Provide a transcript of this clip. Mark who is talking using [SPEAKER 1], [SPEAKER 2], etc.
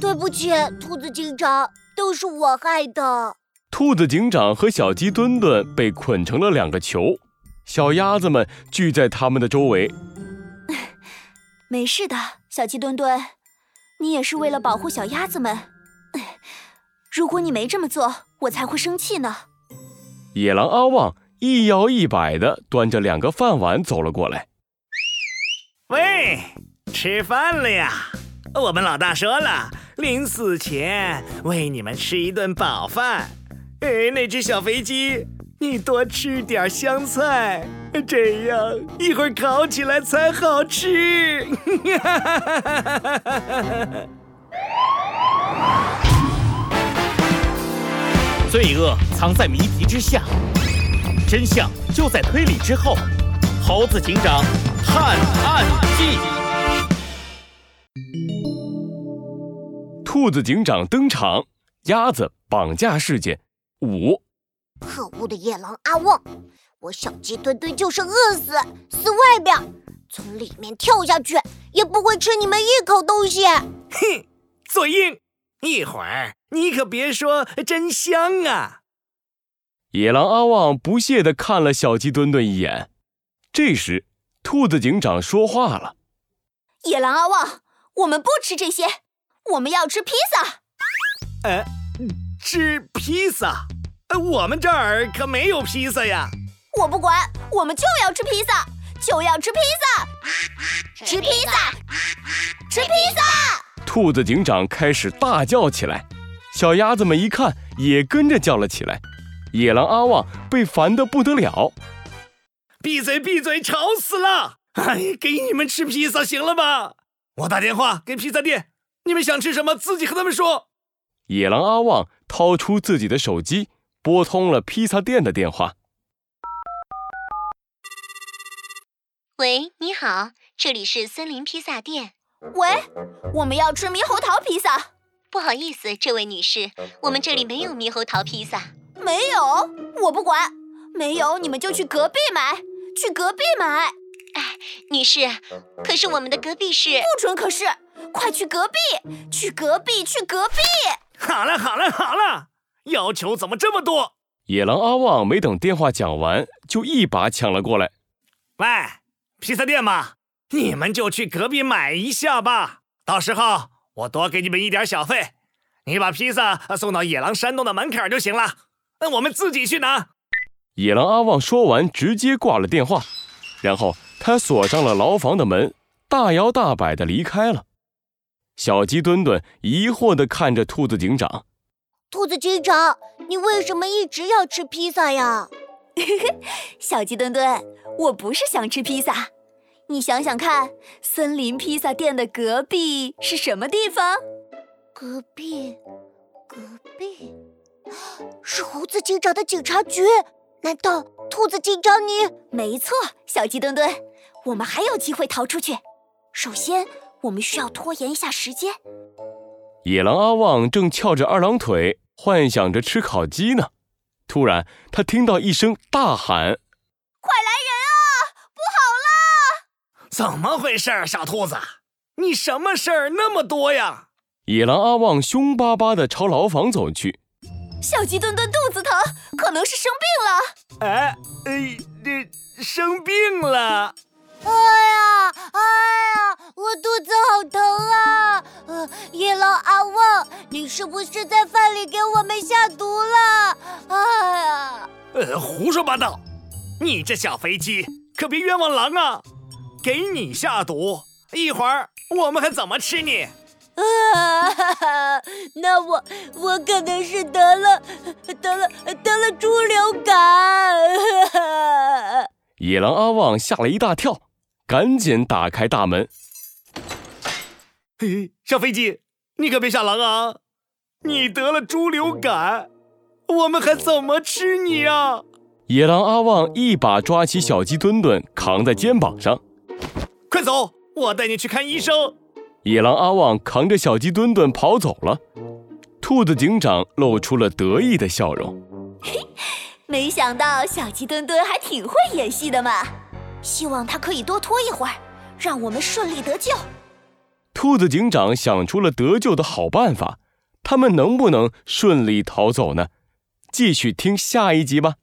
[SPEAKER 1] 对不起，兔子警长，都是我害的。
[SPEAKER 2] 兔子警长和小鸡墩墩被捆成了两个球，小鸭子们聚在他们的周围。
[SPEAKER 3] 没事的，小鸡墩墩，你也是为了保护小鸭子们。如果你没这么做，我才会生气呢。
[SPEAKER 2] 野狼阿旺一摇一摆的端着两个饭碗走了过来。
[SPEAKER 4] 喂，吃饭了呀！我们老大说了，临死前喂你们吃一顿饱饭。哎，那只小肥鸡，你多吃点香菜，这样一会儿烤起来才好吃。
[SPEAKER 5] 罪恶藏在谜题之下，真相就在推理之后。猴子警长探案记，
[SPEAKER 2] 兔子警长登场，鸭子绑架事件五。
[SPEAKER 1] 可恶的野狼阿旺，我小鸡墩墩就是饿死，死外边，从里面跳下去也不会吃你们一口东西。
[SPEAKER 4] 哼，嘴硬，一会儿你可别说真香啊！
[SPEAKER 2] 野狼阿旺不屑地看了小鸡墩墩一眼。这时，兔子警长说话了：“
[SPEAKER 3] 野狼阿旺，我们不吃这些，我们要吃披萨。”“
[SPEAKER 4] 呃，吃披萨？我们这儿可没有披萨呀！”“
[SPEAKER 3] 我不管，我们就要吃披萨，就要吃披萨，
[SPEAKER 1] 吃披萨，
[SPEAKER 3] 吃披萨！”
[SPEAKER 2] 兔子警长开始大叫起来，小鸭子们一看，也跟着叫了起来。野狼阿旺被烦得不得了。
[SPEAKER 4] 闭嘴！闭嘴！吵死了！哎，给你们吃披萨行了吧？我打电话给披萨店，你们想吃什么自己和他们说。
[SPEAKER 2] 野狼阿旺掏出自己的手机，拨通了披萨店的电话。
[SPEAKER 6] 喂，你好，这里是森林披萨店。
[SPEAKER 3] 喂，我们要吃猕猴桃披萨。
[SPEAKER 6] 不好意思，这位女士，我们这里没有猕猴桃披萨。
[SPEAKER 3] 没有？我不管。没有，你们就去隔壁买，去隔壁买。
[SPEAKER 6] 哎，女士，可是我们的隔壁是
[SPEAKER 3] 不准。可是，快去隔壁，去隔壁，去隔壁。
[SPEAKER 4] 好了，好了，好了，要求怎么这么多？
[SPEAKER 2] 野狼阿旺没等电话讲完，就一把抢了过来。
[SPEAKER 4] 喂，披萨店嘛，你们就去隔壁买一下吧，到时候我多给你们一点小费，你把披萨送到野狼山洞的门口就行了。那我们自己去拿。
[SPEAKER 2] 野狼阿旺说完，直接挂了电话，然后他锁上了牢房的门，大摇大摆的离开了。小鸡墩墩疑惑地看着兔子警长：“
[SPEAKER 1] 兔子警长，你为什么一直要吃披萨呀？”
[SPEAKER 3] 小鸡墩墩，我不是想吃披萨，你想想看，森林披萨店的隔壁是什么地方？
[SPEAKER 1] 隔壁，隔壁，是猴子警长的警察局。难道兔子警长你？
[SPEAKER 3] 没错，小鸡墩墩，我们还有机会逃出去。首先，我们需要拖延一下时间。
[SPEAKER 2] 野狼阿旺正翘着二郎腿，幻想着吃烤鸡呢。突然，他听到一声大喊：“
[SPEAKER 3] 快来人啊！不好了！”
[SPEAKER 4] 怎么回事，小兔子？你什么事儿那么多呀？
[SPEAKER 2] 野狼阿旺凶巴巴地朝牢房走去。
[SPEAKER 3] 小鸡墩墩肚子疼，可能是生病了。
[SPEAKER 4] 哎，哎，这生病了！
[SPEAKER 1] 哎呀，哎呀，我肚子好疼啊！呃，野狼阿旺，你是不是在饭里给我们下毒了？哎呀，
[SPEAKER 4] 呃，胡说八道！你这小飞机可别冤枉狼啊！给你下毒，一会儿我们还怎么吃你？
[SPEAKER 1] 啊哈哈！那我我可能是得了得了得了猪流感。
[SPEAKER 2] 野狼阿旺吓了一大跳，赶紧打开大门。
[SPEAKER 4] 嘿，小飞机，你可别吓狼啊！你得了猪流感，我们还怎么吃你啊？
[SPEAKER 2] 野狼阿旺一把抓起小鸡墩墩，扛在肩膀上。
[SPEAKER 4] 快走，我带你去看医生。
[SPEAKER 2] 野狼阿旺扛着小鸡墩墩跑走了，兔子警长露出了得意的笑容。
[SPEAKER 3] 嘿，没想到小鸡墩墩还挺会演戏的嘛！希望他可以多拖一会儿，让我们顺利得救。
[SPEAKER 2] 兔子警长想出了得救的好办法，他们能不能顺利逃走呢？继续听下一集吧。